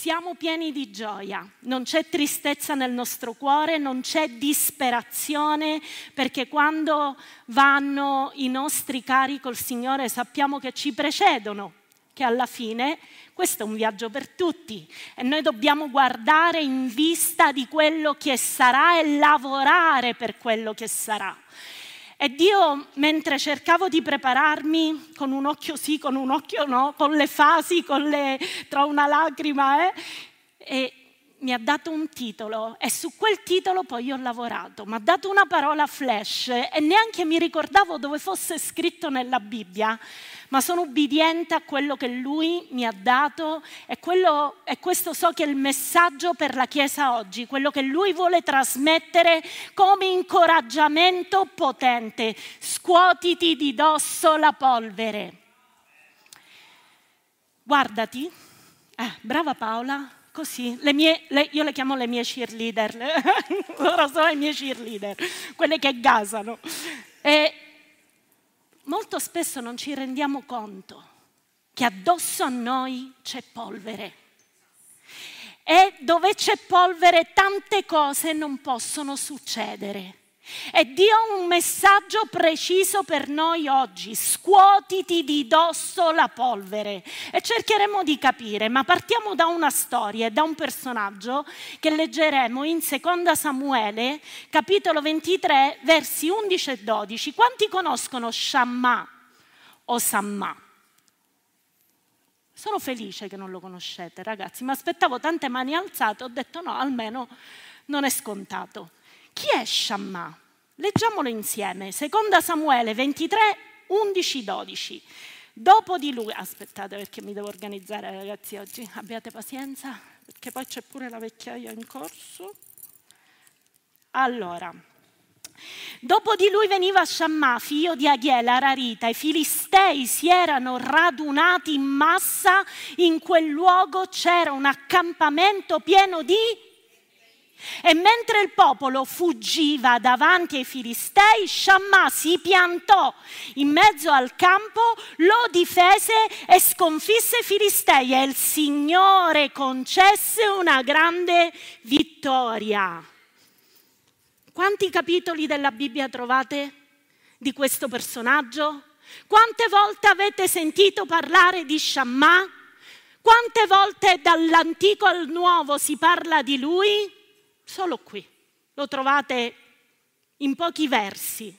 siamo pieni di gioia, non c'è tristezza nel nostro cuore, non c'è disperazione, perché quando vanno i nostri cari col Signore sappiamo che ci precedono, che alla fine questo è un viaggio per tutti e noi dobbiamo guardare in vista di quello che sarà e lavorare per quello che sarà. E Dio, mentre cercavo di prepararmi, con un occhio sì, con un occhio no, con le fasi, con le, tra una lacrima, eh, mi ha dato un titolo e su quel titolo poi ho lavorato. Mi ha dato una parola flash e neanche mi ricordavo dove fosse scritto nella Bibbia, ma sono ubbidiente a quello che lui mi ha dato e, quello, e questo so che è il messaggio per la Chiesa oggi, quello che lui vuole trasmettere come incoraggiamento potente. Scuotiti di dosso la polvere. Guardati, eh, brava Paola, così, le mie, le, io le chiamo le mie cheerleader, loro sono le mie cheerleader, quelle che gasano. E molto spesso non ci rendiamo conto che addosso a noi c'è polvere. E dove c'è polvere tante cose non possono succedere. E Dio ha un messaggio preciso per noi oggi, scuotiti di dosso la polvere e cercheremo di capire, ma partiamo da una storia e da un personaggio che leggeremo in Seconda Samuele, capitolo 23, versi 11 e 12. Quanti conoscono Shammah o Sammah? Sono felice che non lo conoscete, ragazzi, ma aspettavo tante mani alzate, ho detto no, almeno non è scontato. Chi è Shammah? Leggiamolo insieme. Seconda Samuele 23, 11, 12. Dopo di lui, aspettate perché mi devo organizzare ragazzi oggi, abbiate pazienza perché poi c'è pure la vecchiaia in corso. Allora, dopo di lui veniva Shammah, figlio di Aghiel, Ararita, i filistei si erano radunati in massa, in quel luogo c'era un accampamento pieno di e mentre il popolo fuggiva davanti ai filistei, Shammah si piantò in mezzo al campo, lo difese e sconfisse i filistei e il Signore concesse una grande vittoria. Quanti capitoli della Bibbia trovate di questo personaggio? Quante volte avete sentito parlare di Shammah? Quante volte dall'antico al nuovo si parla di lui? Solo qui, lo trovate in pochi versi.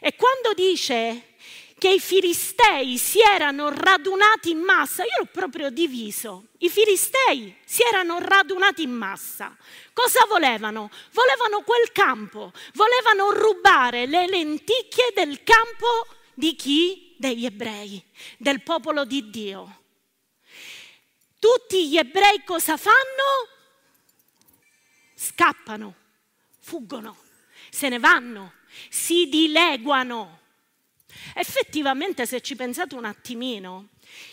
E quando dice che i filistei si erano radunati in massa, io l'ho proprio diviso, i filistei si erano radunati in massa. Cosa volevano? Volevano quel campo, volevano rubare le lenticchie del campo di chi? Degli ebrei, del popolo di Dio. Tutti gli ebrei cosa fanno? Scappano, fuggono, se ne vanno, si dileguano. Effettivamente, se ci pensate un attimino,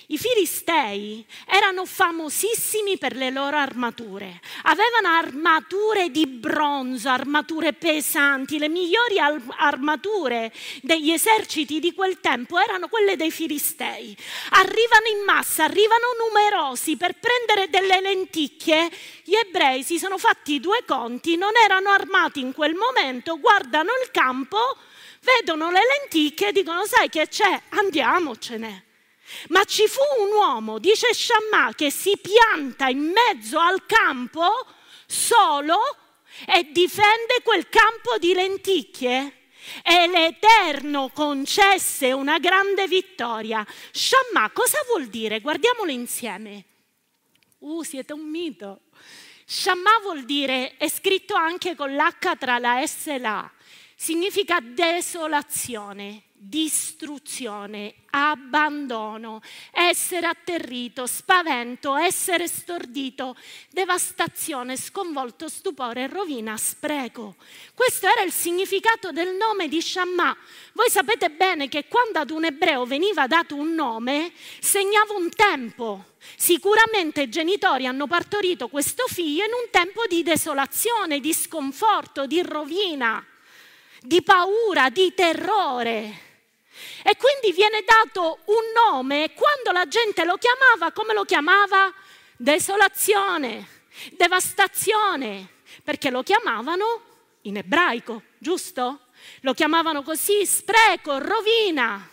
i filistei erano famosissimi per le loro armature. Avevano armature di bronzo, armature pesanti. Le migliori armature degli eserciti di quel tempo erano quelle dei filistei. Arrivano in massa, arrivano numerosi per prendere delle lenticchie. Gli ebrei si sono fatti due conti, non erano armati in quel momento, guardano il campo, vedono le lenticchie e dicono sai che c'è, andiamocene. Ma ci fu un uomo, dice Shammah, che si pianta in mezzo al campo solo e difende quel campo di lenticchie. E l'Eterno concesse una grande vittoria. Shammah cosa vuol dire? Guardiamolo insieme. Uh, siete un mito. Shammah vuol dire, è scritto anche con l'H tra la S e la A, significa desolazione, distruzione, abbandono, essere atterrito, spavento, essere stordito, devastazione, sconvolto, stupore, rovina, spreco. Questo era il significato del nome di Shammah. Voi sapete bene che quando ad un ebreo veniva dato un nome, segnava un tempo. Sicuramente i genitori hanno partorito questo figlio in un tempo di desolazione, di sconforto, di rovina, di paura, di terrore. E quindi viene dato un nome e quando la gente lo chiamava, come lo chiamava? desolazione, devastazione, perché lo chiamavano in ebraico, giusto? Lo chiamavano così, spreco, rovina.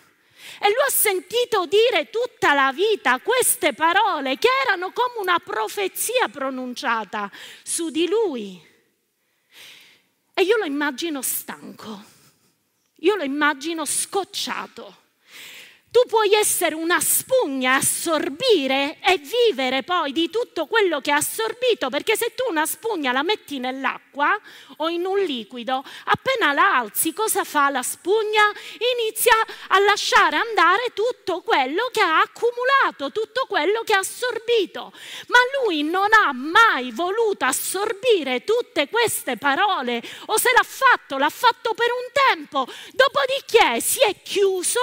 E lui ha sentito dire tutta la vita queste parole che erano come una profezia pronunciata su di lui. E io lo immagino stanco, io lo immagino scocciato tu puoi essere una spugna, assorbire e vivere poi di tutto quello che ha assorbito, perché se tu una spugna la metti nell'acqua o in un liquido, appena la alzi, cosa fa la spugna? Inizia a lasciare andare tutto quello che ha accumulato, tutto quello che ha assorbito. Ma lui non ha mai voluto assorbire tutte queste parole, o se l'ha fatto, l'ha fatto per un tempo, dopodiché si è chiuso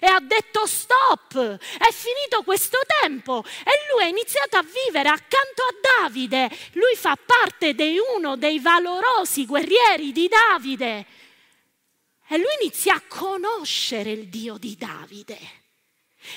e ha detto stop, è finito questo tempo e lui ha iniziato a vivere accanto a Davide. Lui fa parte di uno dei valorosi guerrieri di Davide e lui inizia a conoscere il Dio di Davide.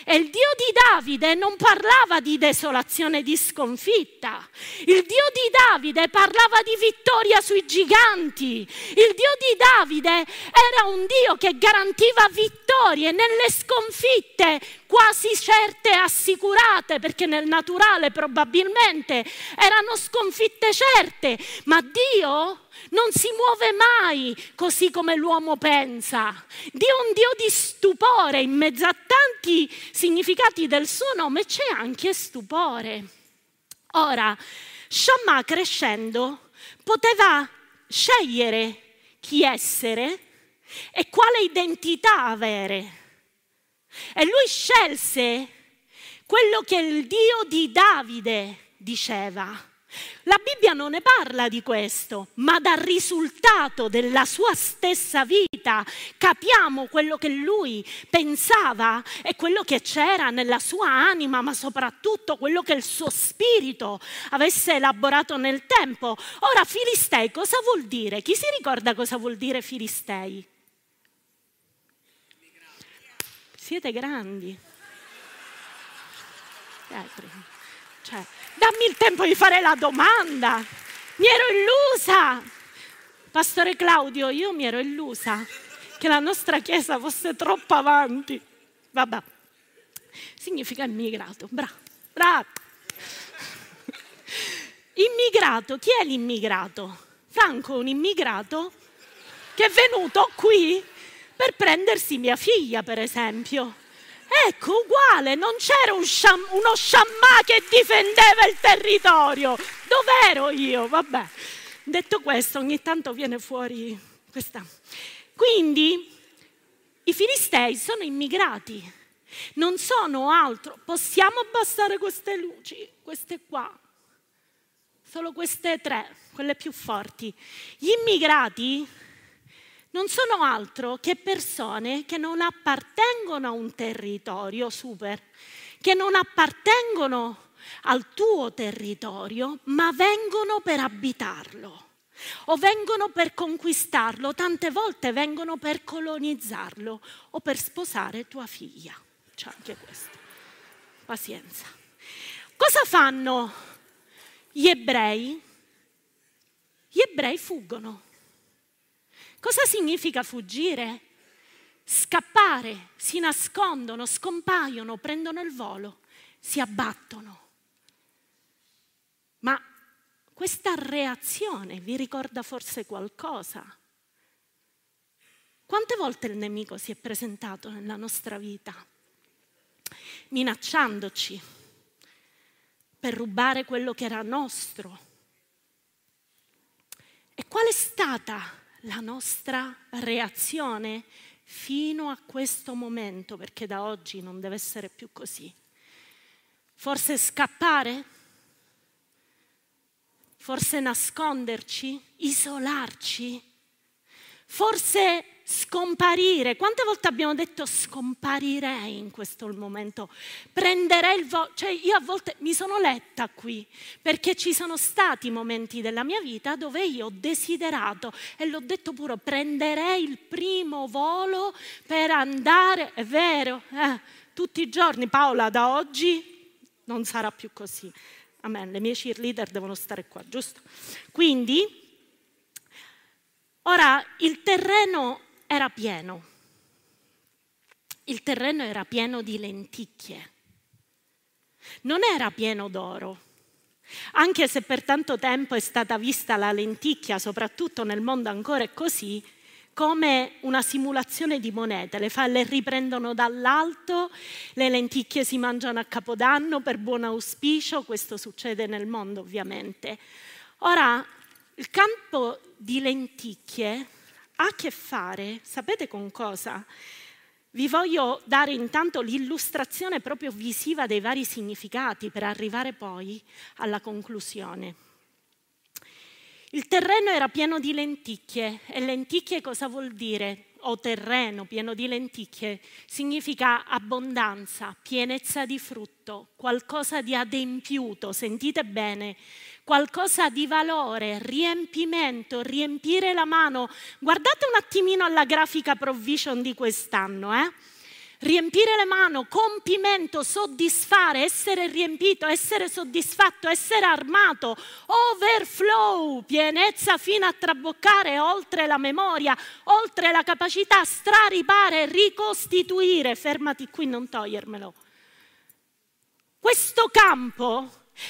E il Dio di Davide non parlava di desolazione di sconfitta. Il Dio di Davide parlava di vittoria sui giganti. Il Dio di Davide era un Dio che garantiva vittorie nelle sconfitte quasi certe assicurate, perché nel naturale probabilmente erano sconfitte certe, ma Dio non si muove mai così come l'uomo pensa. Dio è un Dio di stupore, in mezzo a tanti significati del suo nome c'è anche stupore. Ora, Shammah crescendo poteva scegliere chi essere e quale identità avere. E lui scelse quello che il Dio di Davide diceva. La Bibbia non ne parla di questo, ma dal risultato della sua stessa vita capiamo quello che lui pensava e quello che c'era nella sua anima, ma soprattutto quello che il suo spirito avesse elaborato nel tempo. Ora, Filistei cosa vuol dire? Chi si ricorda cosa vuol dire Filistei? Siete grandi. Cioè, dammi il tempo di fare la domanda. Mi ero illusa. Pastore Claudio, io mi ero illusa che la nostra chiesa fosse troppo avanti. Vabbè, significa immigrato. Bravo, bravo. Immigrato, chi è l'immigrato? Franco, un immigrato che è venuto qui per prendersi mia figlia, per esempio. Ecco, uguale, non c'era sciam- uno sciammà che difendeva il territorio. Dov'ero io? Vabbè, detto questo, ogni tanto viene fuori questa. Quindi i filistei sono immigrati, non sono altro. Possiamo abbassare queste luci, queste qua, solo queste tre, quelle più forti. Gli immigrati non sono altro che persone che non appartengono a un territorio super, che non appartengono al tuo territorio, ma vengono per abitarlo o vengono per conquistarlo, tante volte vengono per colonizzarlo o per sposare tua figlia. C'è anche questo. Pazienza. Cosa fanno gli ebrei? Gli ebrei fuggono Cosa significa fuggire? Scappare, si nascondono, scompaiono, prendono il volo, si abbattono. Ma questa reazione vi ricorda forse qualcosa? Quante volte il nemico si è presentato nella nostra vita, minacciandoci per rubare quello che era nostro? E qual è stata la nostra reazione fino a questo momento, perché da oggi non deve essere più così. Forse scappare? Forse nasconderci? Isolarci? Forse scomparire. Quante volte abbiamo detto scomparirei in questo momento? Prenderei il volo. Cioè io a volte mi sono letta qui perché ci sono stati momenti della mia vita dove io ho desiderato e l'ho detto pure, prenderei il primo volo per andare, è vero, eh, tutti i giorni Paola da oggi non sarà più così. Amen, le mie cheerleader devono stare qua, giusto? Quindi, ora il terreno era pieno, il terreno era pieno di lenticchie, non era pieno d'oro, anche se per tanto tempo è stata vista la lenticchia, soprattutto nel mondo ancora è così, come una simulazione di monete, le falle riprendono dall'alto, le lenticchie si mangiano a capodanno per buon auspicio, questo succede nel mondo ovviamente. Ora, il campo di lenticchie ha a che fare, sapete con cosa? Vi voglio dare intanto l'illustrazione proprio visiva dei vari significati per arrivare poi alla conclusione. Il terreno era pieno di lenticchie e lenticchie cosa vuol dire? O terreno pieno di lenticchie significa abbondanza, pienezza di frutto, qualcosa di adempiuto, sentite bene, qualcosa di valore, riempimento, riempire la mano. Guardate un attimino alla grafica provision di quest'anno, eh? Riempire le mani, compimento, soddisfare, essere riempito, essere soddisfatto, essere armato, overflow, pienezza fino a traboccare oltre la memoria, oltre la capacità, straripare, ricostituire. Fermati qui, non togliermelo. Questo campo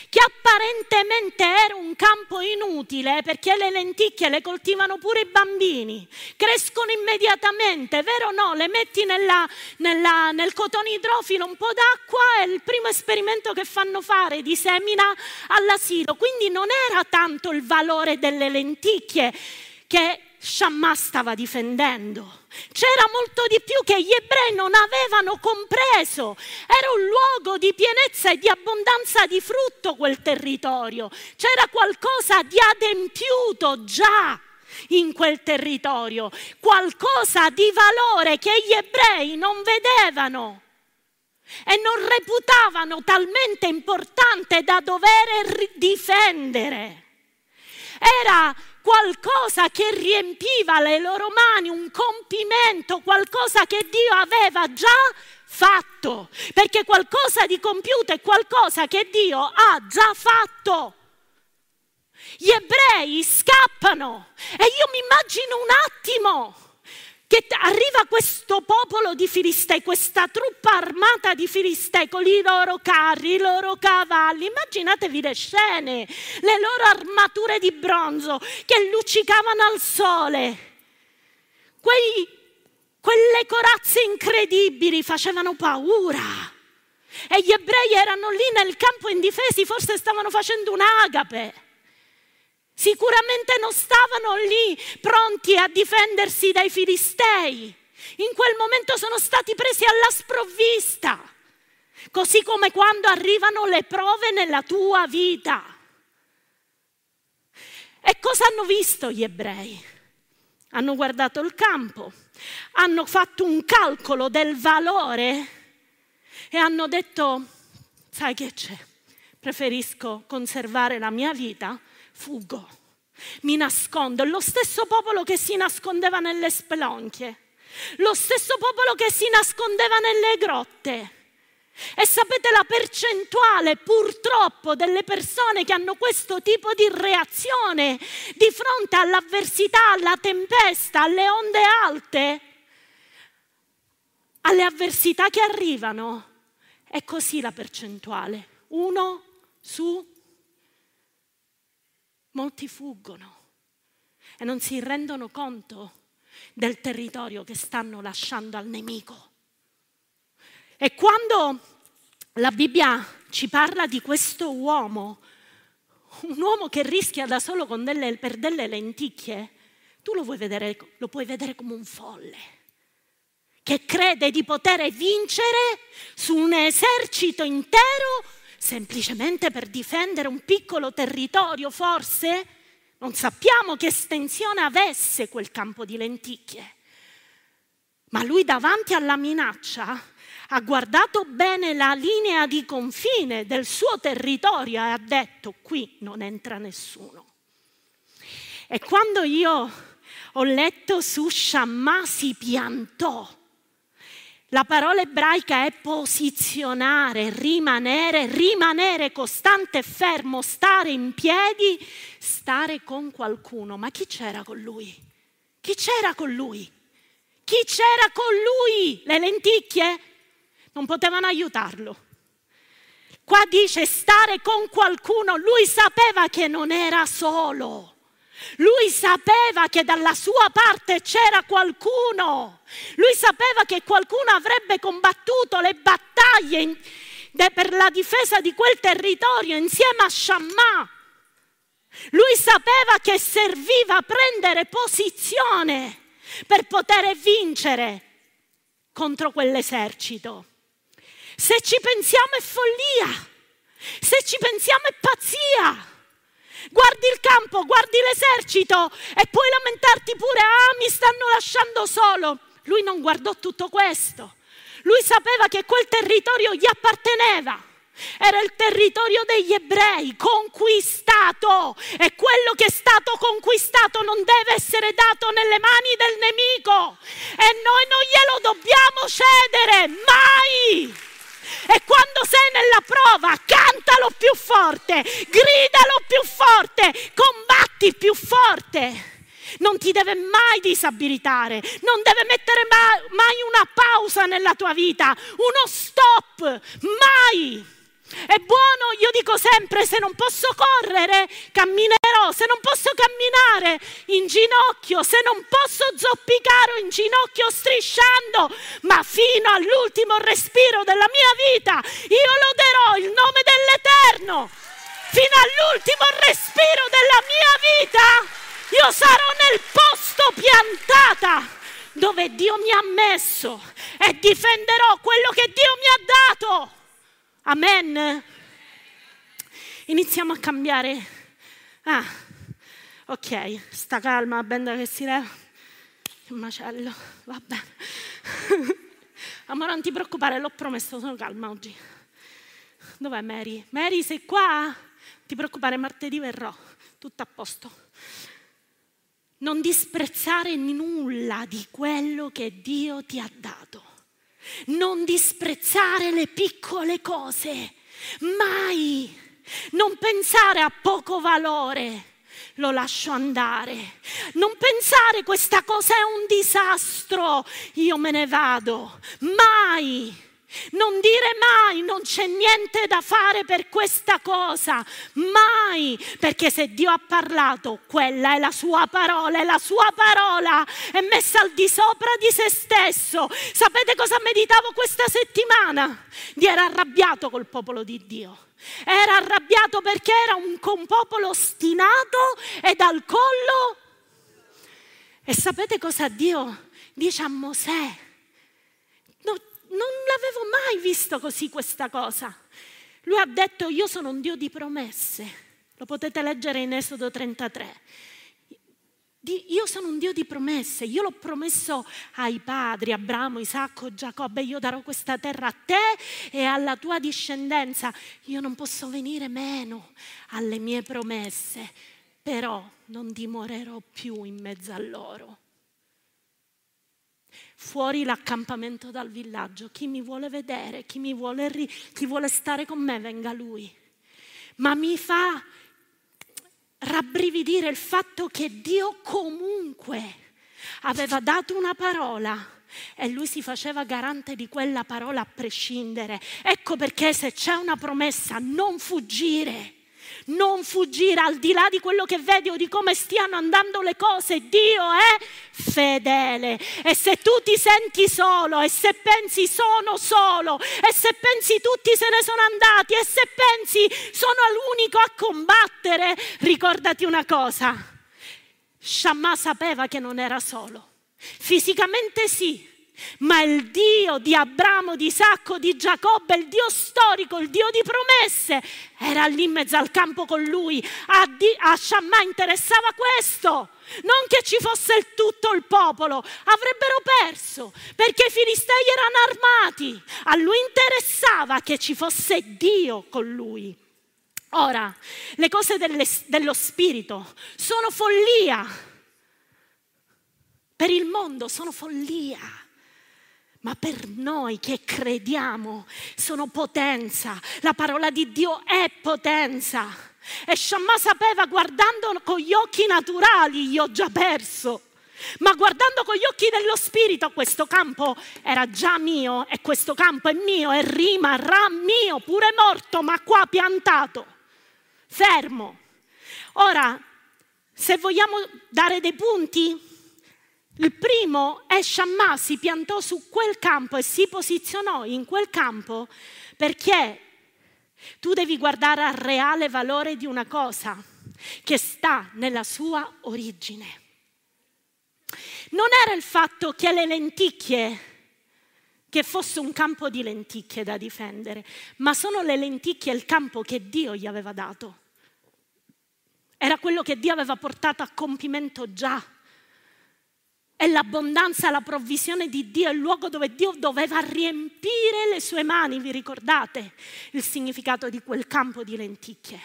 che apparentemente era un campo inutile perché le lenticchie le coltivano pure i bambini, crescono immediatamente, vero o no? Le metti nella, nella, nel cotone idrofilo un po' d'acqua e il primo esperimento che fanno fare di semina all'asilo. Quindi non era tanto il valore delle lenticchie che Shammah stava difendendo. C'era molto di più che gli ebrei non avevano compreso. Era un luogo di pienezza e di abbondanza di frutto quel territorio. C'era qualcosa di adempiuto già in quel territorio, qualcosa di valore che gli ebrei non vedevano e non reputavano talmente importante da dover difendere. Era qualcosa che riempiva le loro mani, un compimento, qualcosa che Dio aveva già fatto, perché qualcosa di compiuto è qualcosa che Dio ha già fatto. Gli ebrei scappano e io mi immagino un attimo che arriva questo popolo di Filistei, questa truppa armata di Filistei con i loro carri, i loro cavalli. Immaginatevi le scene, le loro armature di bronzo che luccicavano al sole. Quei, quelle corazze incredibili facevano paura. E gli ebrei erano lì nel campo indifesi, forse stavano facendo un'agape. Sicuramente non stavano lì pronti a difendersi dai filistei. In quel momento sono stati presi alla sprovvista. Così come quando arrivano le prove nella tua vita. E cosa hanno visto gli ebrei? Hanno guardato il campo, hanno fatto un calcolo del valore e hanno detto, sai che c'è, preferisco conservare la mia vita fuggo, mi nascondo. Lo stesso popolo che si nascondeva nelle spelonchie, lo stesso popolo che si nascondeva nelle grotte. E sapete la percentuale purtroppo delle persone che hanno questo tipo di reazione di fronte all'avversità, alla tempesta, alle onde alte, alle avversità che arrivano? È così la percentuale. Uno su Molti fuggono e non si rendono conto del territorio che stanno lasciando al nemico. E quando la Bibbia ci parla di questo uomo, un uomo che rischia da solo delle, per delle lenticchie, tu lo, vedere, lo puoi vedere come un folle che crede di poter vincere su un esercito intero semplicemente per difendere un piccolo territorio, forse? Non sappiamo che estensione avesse quel campo di lenticchie. Ma lui davanti alla minaccia ha guardato bene la linea di confine del suo territorio e ha detto qui non entra nessuno. E quando io ho letto su Shammah si piantò La parola ebraica è posizionare, rimanere, rimanere costante e fermo, stare in piedi, stare con qualcuno. Ma chi c'era con lui? Chi c'era con lui? Chi c'era con lui? Le lenticchie? Non potevano aiutarlo. Qua dice stare con qualcuno, lui sapeva che non era solo. Lui sapeva che dalla sua parte c'era qualcuno. Lui sapeva che qualcuno avrebbe combattuto le battaglie per la difesa di quel territorio insieme a Shammah. Lui sapeva che serviva prendere posizione per poter vincere contro quell'esercito. Se ci pensiamo è follia, se ci pensiamo è pazzia. Guardi il campo, guardi l'esercito e puoi lamentarti pure, ah mi stanno lasciando solo. Lui non guardò tutto questo. Lui sapeva che quel territorio gli apparteneva. Era il territorio degli ebrei, conquistato. E quello che è stato conquistato non deve essere dato nelle mani del nemico. E noi non glielo dobbiamo cedere, mai. E quando sei nella prova, cantalo più forte, gridalo più forte, combatti più forte. Non ti deve mai disabilitare, non deve mettere mai una pausa nella tua vita, uno stop, mai. È buono, io dico sempre, se non posso correre, camminerò, se non posso camminare in ginocchio, se non posso zoppicare in ginocchio strisciando, ma fino all'ultimo respiro della mia vita io loderò il nome dell'Eterno. Fino all'ultimo respiro della mia vita io sarò nel posto piantata dove Dio mi ha messo e difenderò quello che Dio mi ha dato. Amen. Iniziamo a cambiare. Ah, ok, sta calma, benda che si leva. Che macello, va bene. Amore, non ti preoccupare, l'ho promesso, sono calma oggi. Dov'è Mary? Mary, sei qua? Non ti preoccupare, martedì verrò, tutto a posto. Non disprezzare nulla di quello che Dio ti ha dato. Non disprezzare le piccole cose, mai. Non pensare a poco valore, lo lascio andare. Non pensare questa cosa è un disastro, io me ne vado. Mai. Non dire mai non c'è niente da fare per questa cosa, mai, perché se Dio ha parlato, quella è la sua parola e la sua parola è messa al di sopra di se stesso. Sapete cosa meditavo questa settimana? Di era arrabbiato col popolo di Dio. Era arrabbiato perché era un, un popolo ostinato e dal collo. E sapete cosa Dio dice a Mosè? Non l'avevo mai visto così questa cosa. Lui ha detto io sono un Dio di promesse. Lo potete leggere in Esodo 33. Io sono un Dio di promesse, io l'ho promesso ai padri, Abramo, Isacco, Giacobbe, io darò questa terra a te e alla tua discendenza. Io non posso venire meno alle mie promesse, però non dimorerò più in mezzo a loro fuori l'accampamento dal villaggio. Chi mi vuole vedere, chi, mi vuole, ri- chi vuole stare con me, venga lui. Ma mi fa rabbrividire il fatto che Dio comunque aveva dato una parola e lui si faceva garante di quella parola a prescindere. Ecco perché se c'è una promessa, non fuggire non fuggire al di là di quello che vedi o di come stiano andando le cose. Dio è fedele. E se tu ti senti solo, e se pensi sono solo, e se pensi tutti se ne sono andati, e se pensi sono l'unico a combattere, ricordati una cosa. Shammah sapeva che non era solo. Fisicamente sì, ma il Dio di Abramo, di Isacco, di Giacobbe, il Dio storico, il Dio di promesse, era lì in mezzo al campo con lui. A, di- a Shammah interessava questo, non che ci fosse il tutto il popolo, avrebbero perso perché i filistei erano armati. A lui interessava che ci fosse Dio con lui. Ora, le cose delle, dello spirito sono follia. Per il mondo sono follia ma per noi che crediamo sono potenza. La parola di Dio è potenza. E Shammah sapeva guardando con gli occhi naturali, io ho già perso. Ma guardando con gli occhi dello spirito, questo campo era già mio e questo campo è mio e rimarrà mio, pure morto, ma qua piantato, fermo. Ora, se vogliamo dare dei punti, il primo è Shammah, si piantò su quel campo e si posizionò in quel campo perché tu devi guardare al reale valore di una cosa che sta nella sua origine. Non era il fatto che le lenticchie, che fosse un campo di lenticchie da difendere, ma sono le lenticchie il campo che Dio gli aveva dato. Era quello che Dio aveva portato a compimento già è l'abbondanza, la provvisione di Dio, il luogo dove Dio doveva riempire le sue mani. Vi ricordate il significato di quel campo di lenticchie?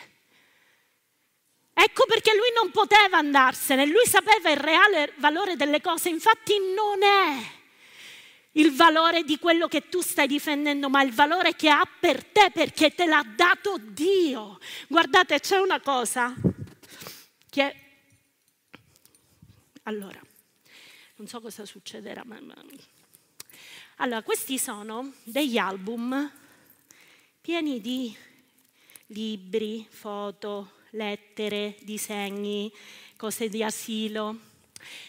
Ecco perché lui non poteva andarsene, lui sapeva il reale valore delle cose, infatti non è il valore di quello che tu stai difendendo, ma il valore che ha per te perché te l'ha dato Dio. Guardate, c'è una cosa che... Allora, non so cosa succederà. Ma... Allora, questi sono degli album pieni di libri, foto, lettere, disegni, cose di asilo.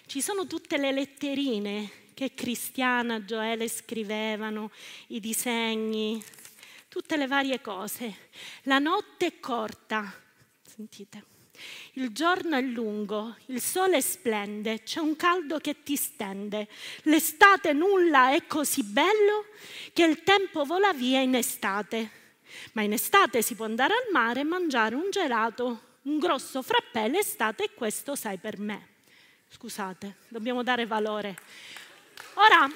Ci sono tutte le letterine che Cristiana, Gioele scrivevano, i disegni, tutte le varie cose. La notte è corta, sentite. Il giorno è lungo, il sole splende, c'è un caldo che ti stende. L'estate nulla è così bello che il tempo vola via in estate. Ma in estate si può andare al mare e mangiare un gelato, un grosso frappè l'estate e questo sai per me. Scusate, dobbiamo dare valore. Ora,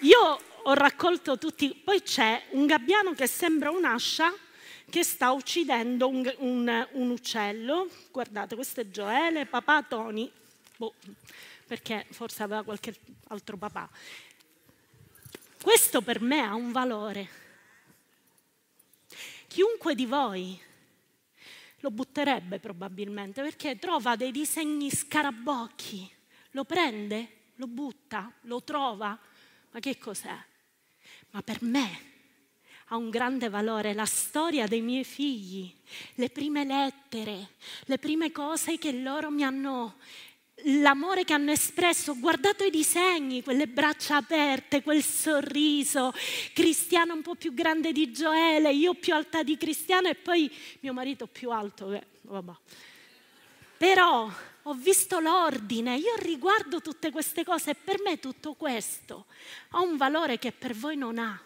io ho raccolto tutti, poi c'è un gabbiano che sembra un'ascia che sta uccidendo un, un, un uccello. Guardate, questo è Gioele, papà Tony, boh, perché forse aveva qualche altro papà. Questo per me ha un valore. Chiunque di voi lo butterebbe probabilmente perché trova dei disegni scarabocchi, lo prende, lo butta, lo trova, ma che cos'è? Ma per me ha un grande valore, la storia dei miei figli, le prime lettere, le prime cose che loro mi hanno l'amore che hanno espresso, guardate i disegni, quelle braccia aperte, quel sorriso, Cristiano un po' più grande di Gioele, io più alta di Cristiano e poi mio marito più alto. Eh, vabbè. Però ho visto l'ordine, io riguardo tutte queste cose e per me tutto questo ha un valore che per voi non ha.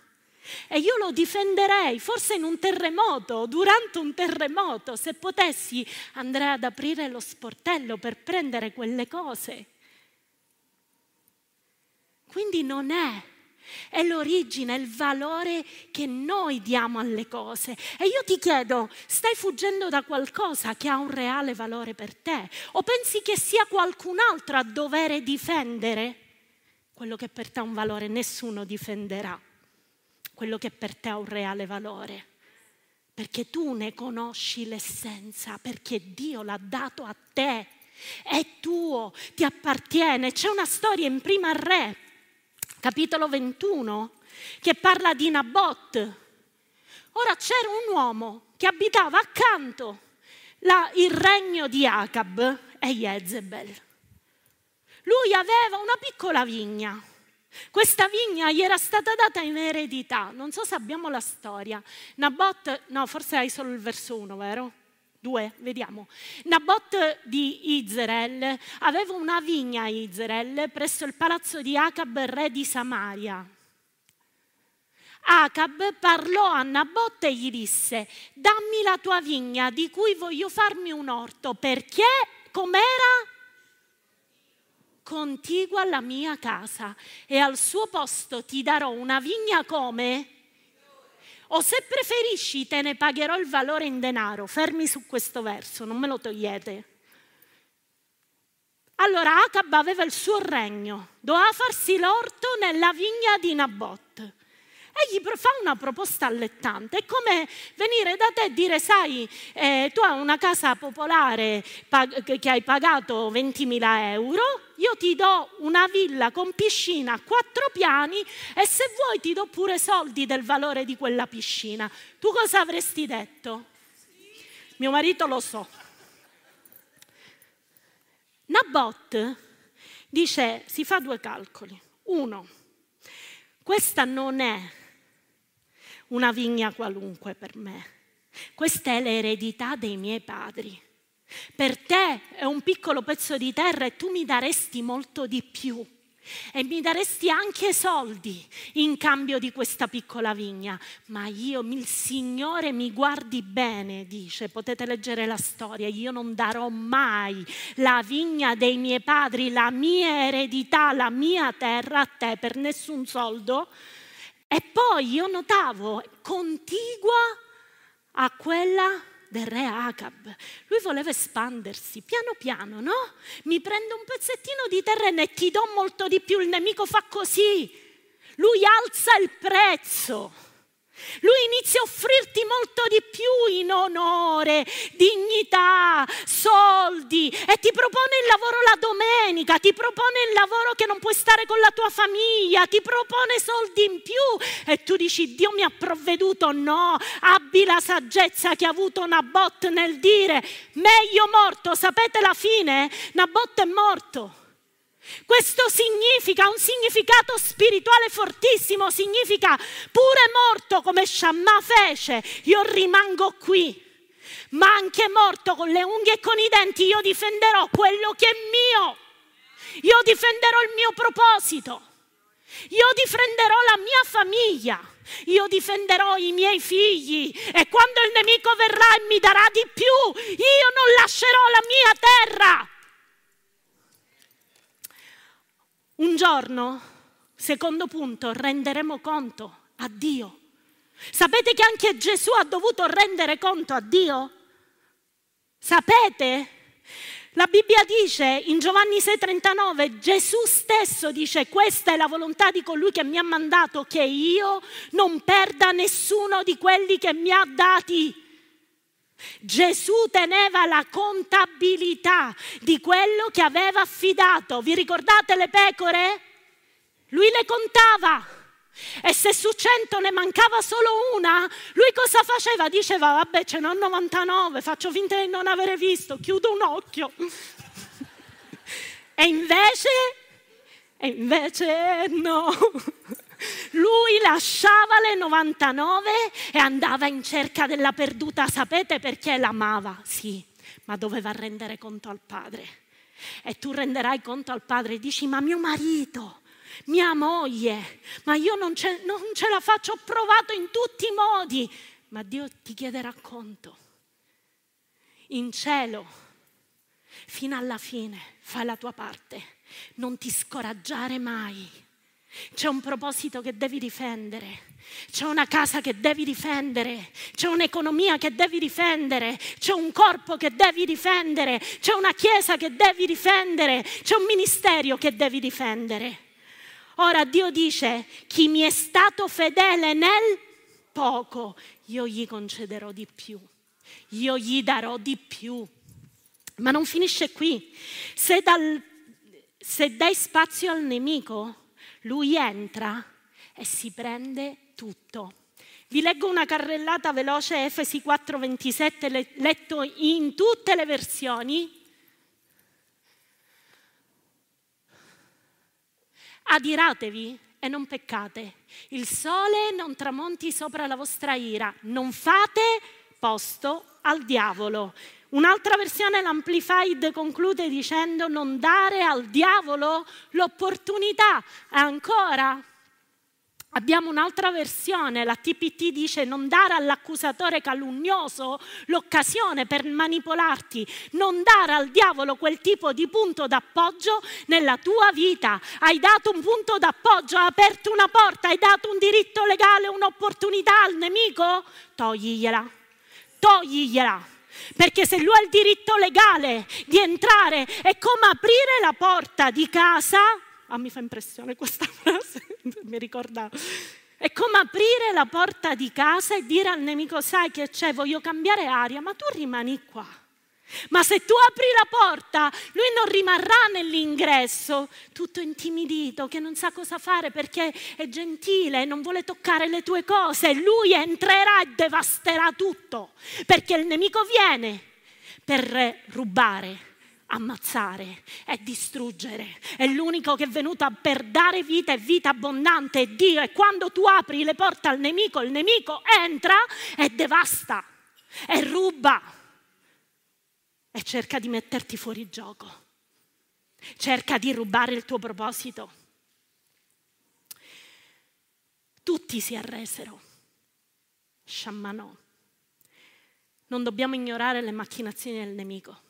E io lo difenderei, forse in un terremoto, durante un terremoto, se potessi andrei ad aprire lo sportello per prendere quelle cose. Quindi non è, è l'origine, il valore che noi diamo alle cose. E io ti chiedo, stai fuggendo da qualcosa che ha un reale valore per te? O pensi che sia qualcun altro a dovere difendere quello che per te ha un valore? Nessuno difenderà quello che per te ha un reale valore, perché tu ne conosci l'essenza, perché Dio l'ha dato a te, è tuo, ti appartiene. C'è una storia in Prima Re, capitolo 21, che parla di Nabot. Ora c'era un uomo che abitava accanto la, il regno di Acab e Jezebel. Lui aveva una piccola vigna questa vigna gli era stata data in eredità, non so se abbiamo la storia. Nabot, no, forse hai solo il verso 1, vero? Due, vediamo. Nabot di Israel aveva una vigna a Israel presso il palazzo di Acab, re di Samaria. Acab parlò a Nabot e gli disse, dammi la tua vigna di cui voglio farmi un orto, perché com'era? Contigua alla mia casa e al suo posto ti darò una vigna come? O se preferisci te ne pagherò il valore in denaro. Fermi su questo verso, non me lo togliete. Allora Acab aveva il suo regno, doveva farsi l'orto nella vigna di Nabot. E gli fa una proposta allettante. È come venire da te e dire, sai, eh, tu hai una casa popolare pag- che hai pagato 20.000 euro, io ti do una villa con piscina a quattro piani e se vuoi ti do pure soldi del valore di quella piscina. Tu cosa avresti detto? Mio marito lo so. Nabot dice, si fa due calcoli. Uno, questa non è una vigna qualunque per me, questa è l'eredità dei miei padri. Per te è un piccolo pezzo di terra e tu mi daresti molto di più e mi daresti anche soldi in cambio di questa piccola vigna. Ma io, il Signore mi guardi bene, dice, potete leggere la storia, io non darò mai la vigna dei miei padri, la mia eredità, la mia terra a te per nessun soldo. E poi io notavo contigua a quella del re Acab. Lui voleva espandersi piano piano, no? Mi prendo un pezzettino di terreno e ti do molto di più, il nemico fa così. Lui alza il prezzo. Lui inizia a offrirti molto di più in onore, dignità, soldi e ti propone il lavoro la domenica, ti propone il lavoro che non puoi stare con la tua famiglia, ti propone soldi in più e tu dici Dio mi ha provveduto. No, abbi la saggezza che ha avuto Nabot nel dire meglio morto, sapete la fine? Nabot è morto. Questo significa un significato spirituale fortissimo, significa pure morto come Shammah fece, io rimango qui, ma anche morto con le unghie e con i denti, io difenderò quello che è mio, io difenderò il mio proposito, io difenderò la mia famiglia, io difenderò i miei figli e quando il nemico verrà e mi darà di più, io non lascerò la mia terra. Un giorno, secondo punto, renderemo conto a Dio. Sapete che anche Gesù ha dovuto rendere conto a Dio? Sapete? La Bibbia dice in Giovanni 6:39, Gesù stesso dice, questa è la volontà di colui che mi ha mandato, che io non perda nessuno di quelli che mi ha dati. Gesù teneva la contabilità di quello che aveva affidato. Vi ricordate le pecore? Lui le contava. E se su cento ne mancava solo una, lui cosa faceva? Diceva, vabbè, ce n'ho 99, faccio finta di non avere visto, chiudo un occhio. e invece, e invece no. Lui lasciava le 99 e andava in cerca della perduta. Sapete perché l'amava? Sì, ma doveva rendere conto al padre. E tu renderai conto al padre e dici, ma mio marito, mia moglie, ma io non ce, non ce la faccio, ho provato in tutti i modi. Ma Dio ti chiederà conto. In cielo, fino alla fine, fai la tua parte. Non ti scoraggiare mai c'è un proposito che devi difendere, c'è una casa che devi difendere, c'è un'economia che devi difendere, c'è un corpo che devi difendere, c'è una chiesa che devi difendere, c'è un ministero che devi difendere. Ora Dio dice, chi mi è stato fedele nel poco, io gli concederò di più, io gli darò di più. Ma non finisce qui. Se, dal, se dai spazio al nemico, lui entra e si prende tutto. Vi leggo una carrellata veloce, Efesi 4:27, letto in tutte le versioni. Adiratevi e non peccate. Il sole non tramonti sopra la vostra ira. Non fate posto al diavolo. Un'altra versione, l'Amplified, conclude dicendo non dare al diavolo l'opportunità. Ancora, Abbiamo un'altra versione, la TPT dice non dare all'accusatore calunnioso l'occasione per manipolarti, non dare al diavolo quel tipo di punto d'appoggio nella tua vita. Hai dato un punto d'appoggio, hai aperto una porta, hai dato un diritto legale, un'opportunità al nemico? Togligliela, togligliela Perché se lui ha il diritto legale di entrare, è come aprire la porta di casa. Ah, mi fa impressione questa frase, mi ricorda. È come aprire la porta di casa e dire al nemico, sai che c'è, voglio cambiare aria, ma tu rimani qua. Ma se tu apri la porta, lui non rimarrà nell'ingresso, tutto intimidito, che non sa cosa fare perché è gentile, non vuole toccare le tue cose. Lui entrerà e devasterà tutto, perché il nemico viene per rubare, ammazzare e distruggere. È l'unico che è venuto per dare vita e vita abbondante. E Dio, e quando tu apri le porte al nemico, il nemico entra e devasta e ruba e cerca di metterti fuori gioco, cerca di rubare il tuo proposito. Tutti si arresero, sciammanò. Non dobbiamo ignorare le macchinazioni del nemico.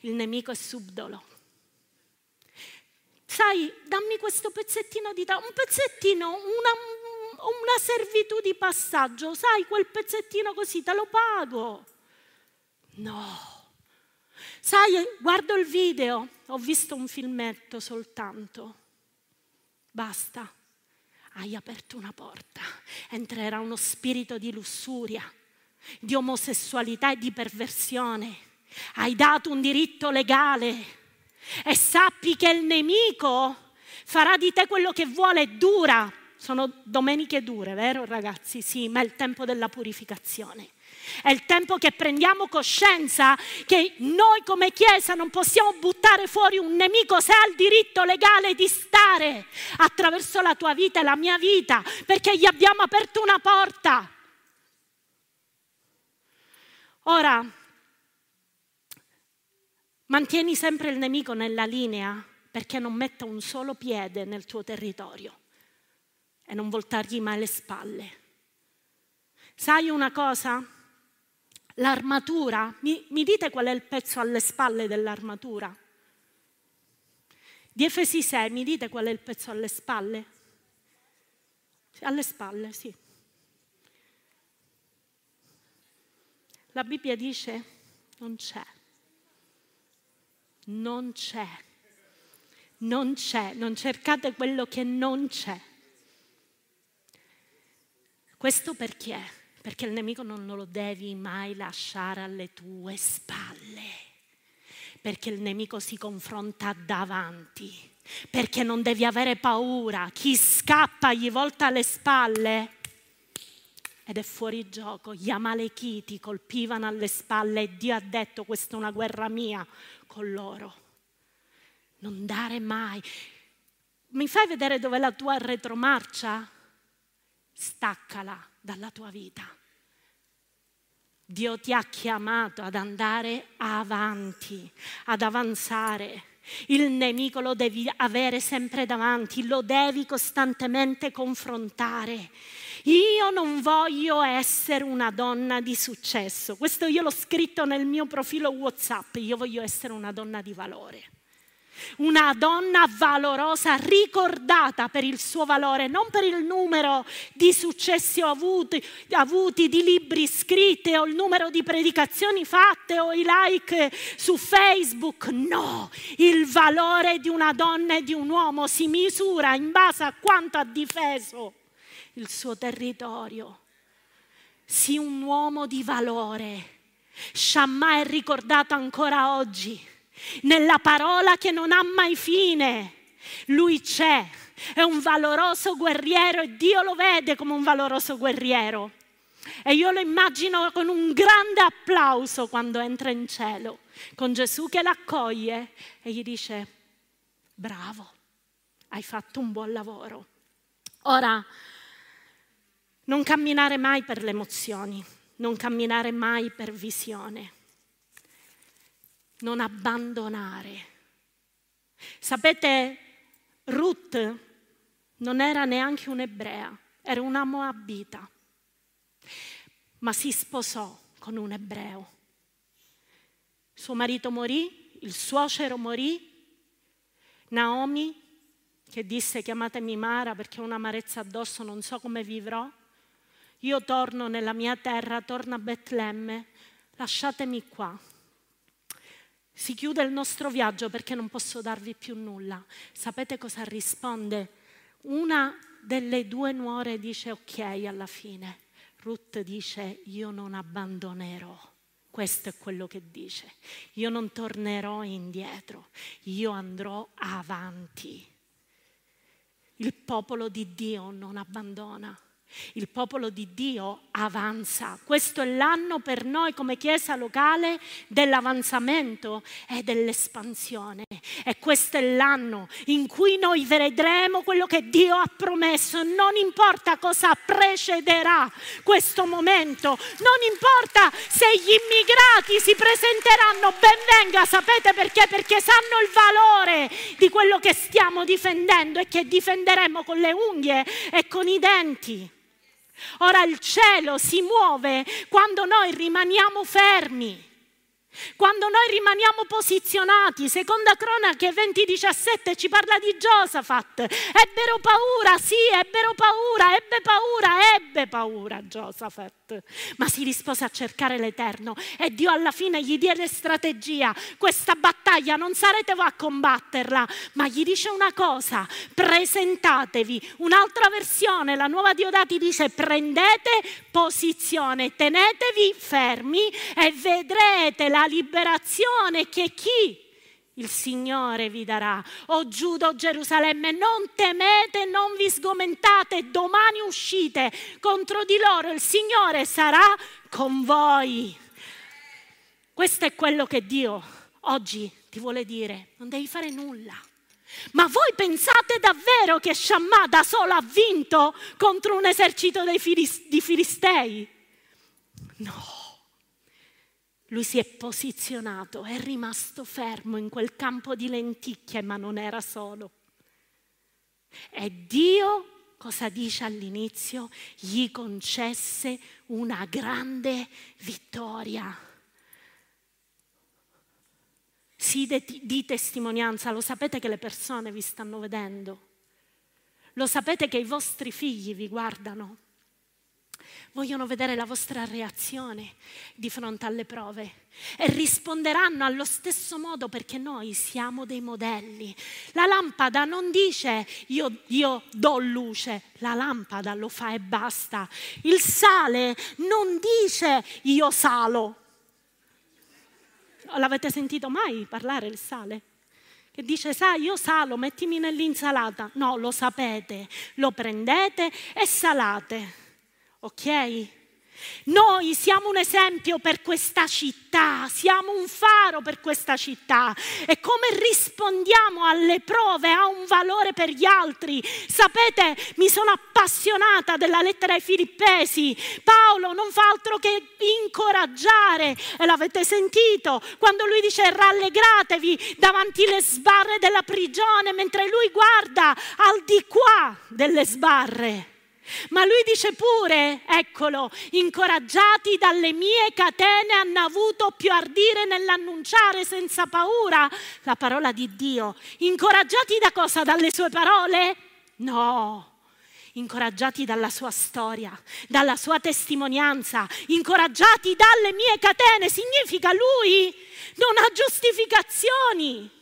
Il nemico è subdolo. Sai, dammi questo pezzettino di tavola, un pezzettino, una, una servitù di passaggio, sai, quel pezzettino così te lo pago. No. Sai, guardo il video, ho visto un filmetto soltanto. Basta. Hai aperto una porta. Entrerà uno spirito di lussuria, di omosessualità e di perversione. Hai dato un diritto legale e sappi che il nemico farà di te quello che vuole, dura. Sono domeniche dure, vero ragazzi? Sì, ma è il tempo della purificazione. È il tempo che prendiamo coscienza che noi come Chiesa non possiamo buttare fuori un nemico se ha il diritto legale di stare attraverso la tua vita e la mia vita, perché gli abbiamo aperto una porta. Ora, mantieni sempre il nemico nella linea perché non metta un solo piede nel tuo territorio e non voltargli mai le spalle. Sai una cosa? L'armatura, mi, mi dite qual è il pezzo alle spalle dell'armatura? Di Efesi 6, mi dite qual è il pezzo alle spalle? Alle spalle, sì. La Bibbia dice non c'è, non c'è, non c'è, non cercate quello che non c'è. Questo perché? perché il nemico non lo devi mai lasciare alle tue spalle, perché il nemico si confronta davanti, perché non devi avere paura, chi scappa gli volta le spalle ed è fuori gioco. Gli amalechiti colpivano alle spalle e Dio ha detto questa è una guerra mia con loro. Non dare mai. Mi fai vedere dov'è la tua retromarcia? Staccala dalla tua vita. Dio ti ha chiamato ad andare avanti, ad avanzare. Il nemico lo devi avere sempre davanti, lo devi costantemente confrontare. Io non voglio essere una donna di successo. Questo io l'ho scritto nel mio profilo WhatsApp. Io voglio essere una donna di valore una donna valorosa, ricordata per il suo valore, non per il numero di successi avuti, avuti, di libri scritti o il numero di predicazioni fatte o i like su Facebook. No, il valore di una donna e di un uomo si misura in base a quanto ha difeso il suo territorio. Sii un uomo di valore. Shammah è ricordato ancora oggi nella parola che non ha mai fine. Lui c'è, è un valoroso guerriero e Dio lo vede come un valoroso guerriero. E io lo immagino con un grande applauso quando entra in cielo, con Gesù che l'accoglie e gli dice, bravo, hai fatto un buon lavoro. Ora, non camminare mai per le emozioni, non camminare mai per visione non abbandonare. Sapete, Ruth non era neanche un'ebrea, era una moabita, ma si sposò con un ebreo. Suo marito morì, il suocero morì, Naomi che disse chiamatemi Mara perché ho un'amarezza addosso, non so come vivrò. Io torno nella mia terra, torno a Betlemme. lasciatemi qua. Si chiude il nostro viaggio perché non posso darvi più nulla. Sapete cosa risponde? Una delle due nuore dice ok alla fine. Ruth dice io non abbandonerò. Questo è quello che dice. Io non tornerò indietro, io andrò avanti. Il popolo di Dio non abbandona. Il popolo di Dio avanza. Questo è l'anno per noi come Chiesa locale dell'avanzamento e dell'espansione. E questo è l'anno in cui noi vedremo quello che Dio ha promesso. Non importa cosa precederà questo momento, non importa se gli immigrati si presenteranno, ben venga, sapete perché? Perché sanno il valore di quello che stiamo difendendo e che difenderemo con le unghie e con i denti. Ora il cielo si muove quando noi rimaniamo fermi. Quando noi rimaniamo posizionati, seconda cronache 20:17 ci parla di Giosafat. Ebbero paura, sì, ebbero paura, ebbe paura, ebbe paura Giosafat ma si rispose a cercare l'Eterno e Dio alla fine gli diede strategia. Questa battaglia non sarete voi a combatterla, ma gli dice una cosa, presentatevi. Un'altra versione, la nuova Diodati dice prendete posizione, tenetevi fermi e vedrete la liberazione che chi il Signore vi darà. O Giuda o Gerusalemme, non temete, non vi sgomentate, domani uscite contro di loro, il Signore sarà con voi. Questo è quello che Dio oggi ti vuole dire, non devi fare nulla. Ma voi pensate davvero che Shammah da solo ha vinto contro un esercito di Filistei? No. Lui si è posizionato, è rimasto fermo in quel campo di lenticchie, ma non era solo. E Dio, cosa dice all'inizio? Gli concesse una grande vittoria. Sì, di testimonianza, lo sapete che le persone vi stanno vedendo, lo sapete che i vostri figli vi guardano vogliono vedere la vostra reazione di fronte alle prove e risponderanno allo stesso modo perché noi siamo dei modelli. La lampada non dice io, io do luce, la lampada lo fa e basta. Il sale non dice io salo. L'avete sentito mai parlare il sale? che dice, sai, io salo, mettimi nell'insalata. No, lo sapete, lo prendete e salate ok? Noi siamo un esempio per questa città, siamo un faro per questa città e come rispondiamo alle prove ha un valore per gli altri. Sapete, mi sono appassionata della lettera ai Filippesi. Paolo non fa altro che incoraggiare e l'avete sentito quando lui dice rallegratevi davanti alle sbarre della prigione mentre lui guarda al di qua delle sbarre. Ma lui dice pure, eccolo, incoraggiati dalle mie catene hanno avuto più ardire nell'annunciare senza paura la parola di Dio. Incoraggiati da cosa? Dalle sue parole? No. Incoraggiati dalla sua storia, dalla sua testimonianza, incoraggiati dalle mie catene, significa lui non ha giustificazioni.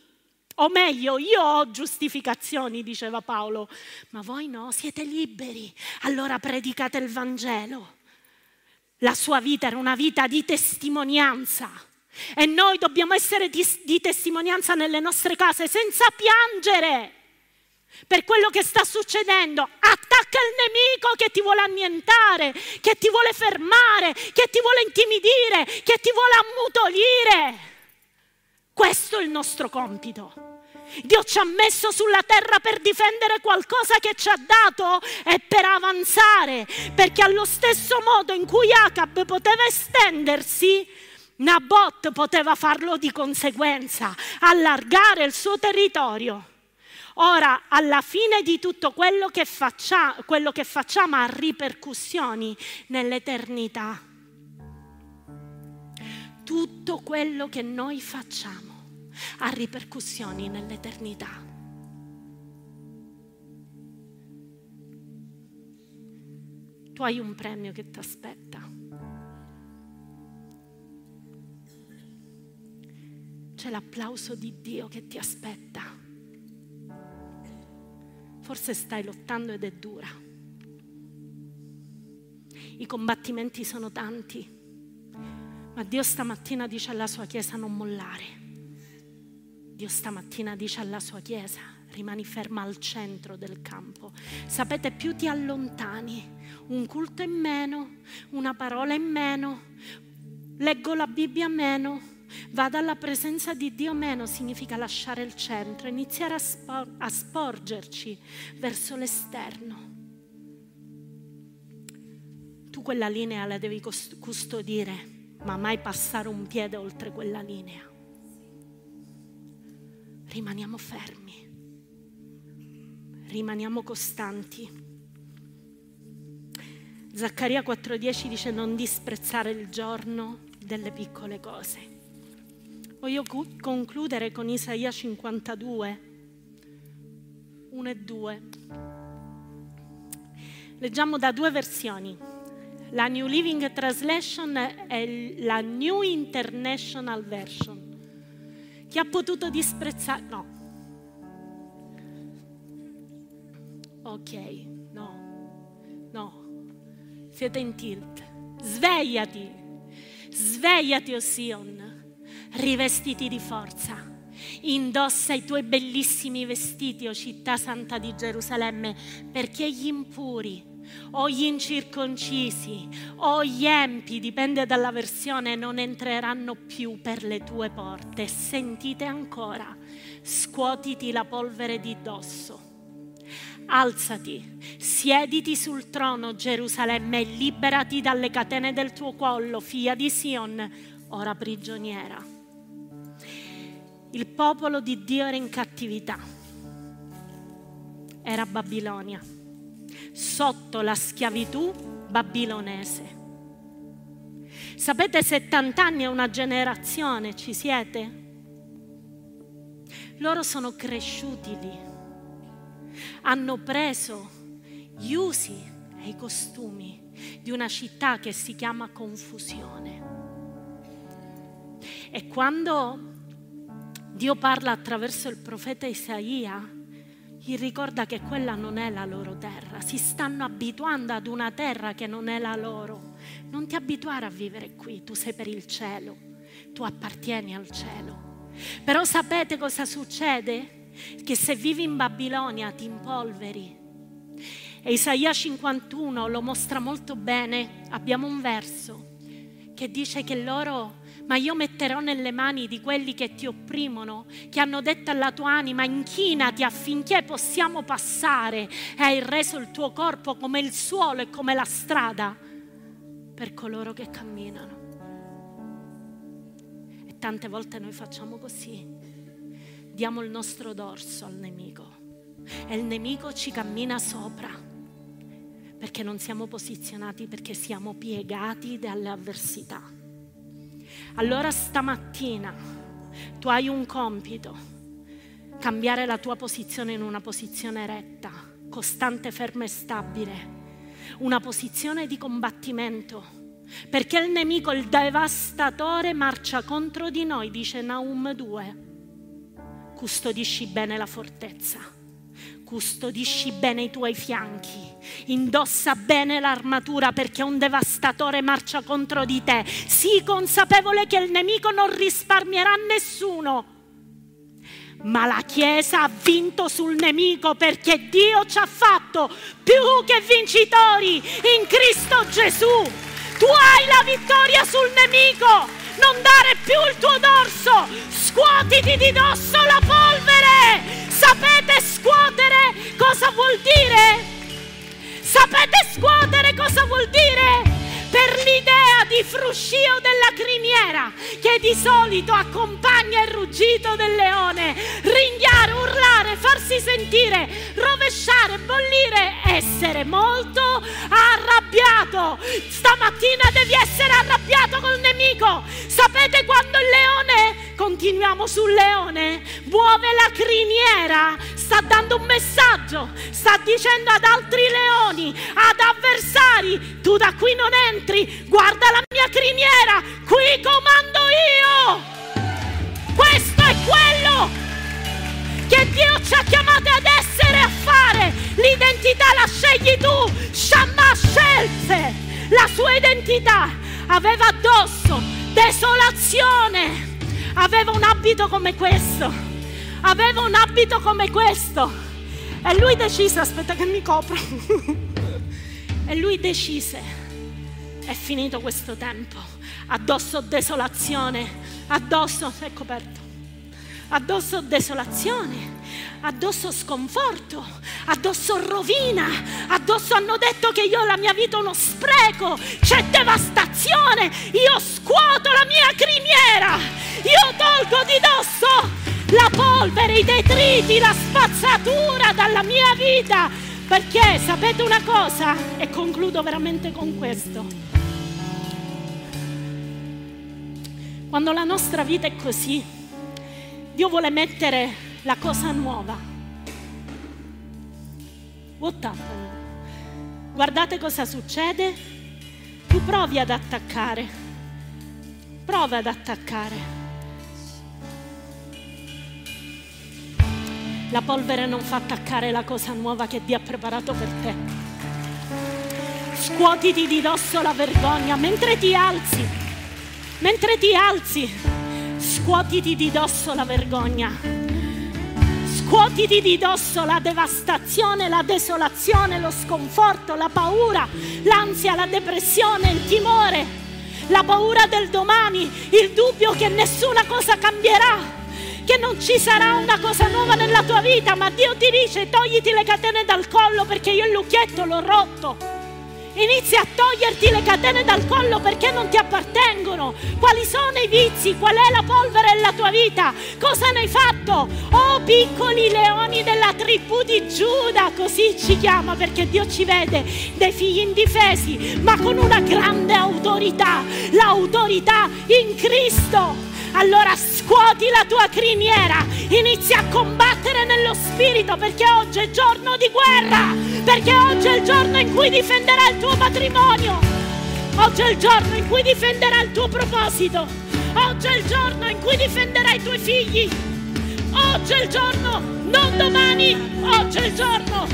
O meglio, io ho giustificazioni, diceva Paolo, ma voi no, siete liberi. Allora predicate il Vangelo. La sua vita era una vita di testimonianza. E noi dobbiamo essere di, di testimonianza nelle nostre case senza piangere per quello che sta succedendo. Attacca il nemico che ti vuole annientare, che ti vuole fermare, che ti vuole intimidire, che ti vuole ammutolire. Questo è il nostro compito. Dio ci ha messo sulla terra per difendere qualcosa che ci ha dato e per avanzare, perché allo stesso modo in cui Acab poteva estendersi, Nabot poteva farlo di conseguenza, allargare il suo territorio. Ora, alla fine di tutto quello che, faccia, quello che facciamo ha ripercussioni nell'eternità. Tutto quello che noi facciamo ha ripercussioni nell'eternità. Tu hai un premio che ti aspetta. c'è l'applauso di Dio che ti aspetta. Forse stai lottando ed è dura. I combattimenti sono tanti, ma Dio stamattina dice alla sua Chiesa non mollare. Dio stamattina dice alla sua Chiesa rimani ferma al centro del campo. Sapete, più ti allontani, un culto in meno, una parola in meno, leggo la Bibbia meno, vado alla presenza di Dio meno, significa lasciare il centro, iniziare a, spor- a sporgerci verso l'esterno. Tu quella linea la devi custodire, ma mai passare un piede oltre quella linea. Rimaniamo fermi, rimaniamo costanti. Zaccaria 4:10 dice non disprezzare il giorno delle piccole cose. Voglio concludere con Isaia 52, 1 e 2. Leggiamo da due versioni, la New Living Translation e la New International Version. Chi ha potuto disprezzare? No. Ok, no, no, siete in tilt. Svegliati, svegliati, o Sion rivestiti di forza. Indossa i tuoi bellissimi vestiti, o città santa di Gerusalemme, perché gli impuri o gli incirconcisi o gli empi, dipende dalla versione, non entreranno più per le tue porte. Sentite ancora, scuotiti la polvere di dosso. Alzati, siediti sul trono Gerusalemme e liberati dalle catene del tuo collo, figlia di Sion, ora prigioniera il popolo di Dio era in cattività, era Babilonia, sotto la schiavitù babilonese. Sapete, 70 anni è una generazione, ci siete? Loro sono cresciuti lì, hanno preso gli usi e i costumi di una città che si chiama confusione. E quando Dio parla attraverso il profeta Isaia, gli ricorda che quella non è la loro terra, si stanno abituando ad una terra che non è la loro. Non ti abituare a vivere qui, tu sei per il cielo, tu appartieni al cielo. Però sapete cosa succede? Che se vivi in Babilonia ti impolveri. E Isaia 51 lo mostra molto bene, abbiamo un verso che dice che loro ma io metterò nelle mani di quelli che ti opprimono, che hanno detto alla tua anima, inchinati affinché possiamo passare e hai reso il tuo corpo come il suolo e come la strada per coloro che camminano. E tante volte noi facciamo così, diamo il nostro dorso al nemico e il nemico ci cammina sopra perché non siamo posizionati, perché siamo piegati dalle avversità. Allora stamattina tu hai un compito, cambiare la tua posizione in una posizione retta, costante, ferma e stabile, una posizione di combattimento. Perché il nemico, il devastatore, marcia contro di noi, dice Naum 2. Custodisci bene la fortezza custodisci bene i tuoi fianchi, indossa bene l'armatura perché un devastatore marcia contro di te. Sii consapevole che il nemico non risparmierà nessuno. Ma la Chiesa ha vinto sul nemico perché Dio ci ha fatto più che vincitori in Cristo Gesù. Tu hai la vittoria sul nemico. Non dare più il tuo dorso. Scuotiti di dosso la polvere Sapete scuotere cosa vuol dire? Sapete scuotere cosa vuol dire? Per l'idea di fruscio della criniera che di solito accompagna il ruggito del leone, ringhiare, urlare, farsi sentire, rovesciare, bollire, essere molto arrabbiato. Stamattina devi essere arrabbiato arrabbiato col nemico. Sapete quando il leone, continuiamo sul leone, muove la criniera, sta dando un messaggio, sta dicendo ad altri leoni, ad avversari, tu da qui non entri, guarda la mia criniera, qui comando io. Questo è quello che Dio ci ha chiamato ad essere a fare. L'identità la scegli tu, Shamma scelse la sua identità aveva addosso desolazione, aveva un abito come questo, aveva un abito come questo. E lui decise, aspetta che mi copro, e lui decise, è finito questo tempo, addosso desolazione, addosso, è coperto, addosso desolazione, addosso sconforto, addosso rovina, addosso hanno detto che io la mia vita è uno spreco, c'è devastazione, io scuoto la mia criniera, io tolgo di dosso la polvere, i detriti, la spazzatura dalla mia vita, perché sapete una cosa, e concludo veramente con questo, quando la nostra vita è così, Dio vuole mettere la cosa nuova. What happened? Guardate cosa succede. Tu provi ad attaccare. Prova ad attaccare. La polvere non fa attaccare la cosa nuova che Dio ha preparato per te. Scuotiti di dosso la vergogna mentre ti alzi. Mentre ti alzi, scuotiti di dosso la vergogna Scuotiti di dosso la devastazione, la desolazione, lo sconforto, la paura, l'ansia, la depressione, il timore, la paura del domani, il dubbio che nessuna cosa cambierà, che non ci sarà una cosa nuova nella tua vita, ma Dio ti dice togliti le catene dal collo perché io il lucchietto l'ho rotto. Inizi a toglierti le catene dal collo perché non ti appartengono. Quali sono i vizi? Qual è la polvere della tua vita? Cosa ne hai fatto? Oh piccoli leoni della tribù di Giuda, così ci chiama perché Dio ci vede dei figli indifesi, ma con una grande autorità, l'autorità in Cristo. Allora scuoti la tua criniera, inizia a combattere nello spirito perché oggi è giorno di guerra, perché oggi è il giorno in cui difenderai il tuo patrimonio, oggi è il giorno in cui difenderai il tuo proposito, oggi è il giorno in cui difenderai i tuoi figli, oggi è il giorno, non domani, oggi è il giorno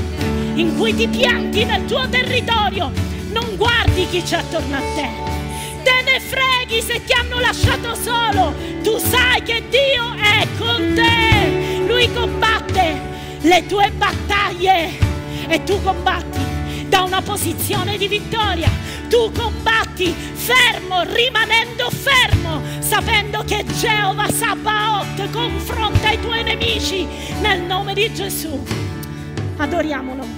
in cui ti pianti nel tuo territorio, non guardi chi c'è attorno a te te ne freghi se ti hanno lasciato solo. Tu sai che Dio è con te. Lui combatte le tue battaglie e tu combatti da una posizione di vittoria. Tu combatti fermo, rimanendo fermo, sapendo che Geova Sabaoth confronta i tuoi nemici nel nome di Gesù. Adoriamolo.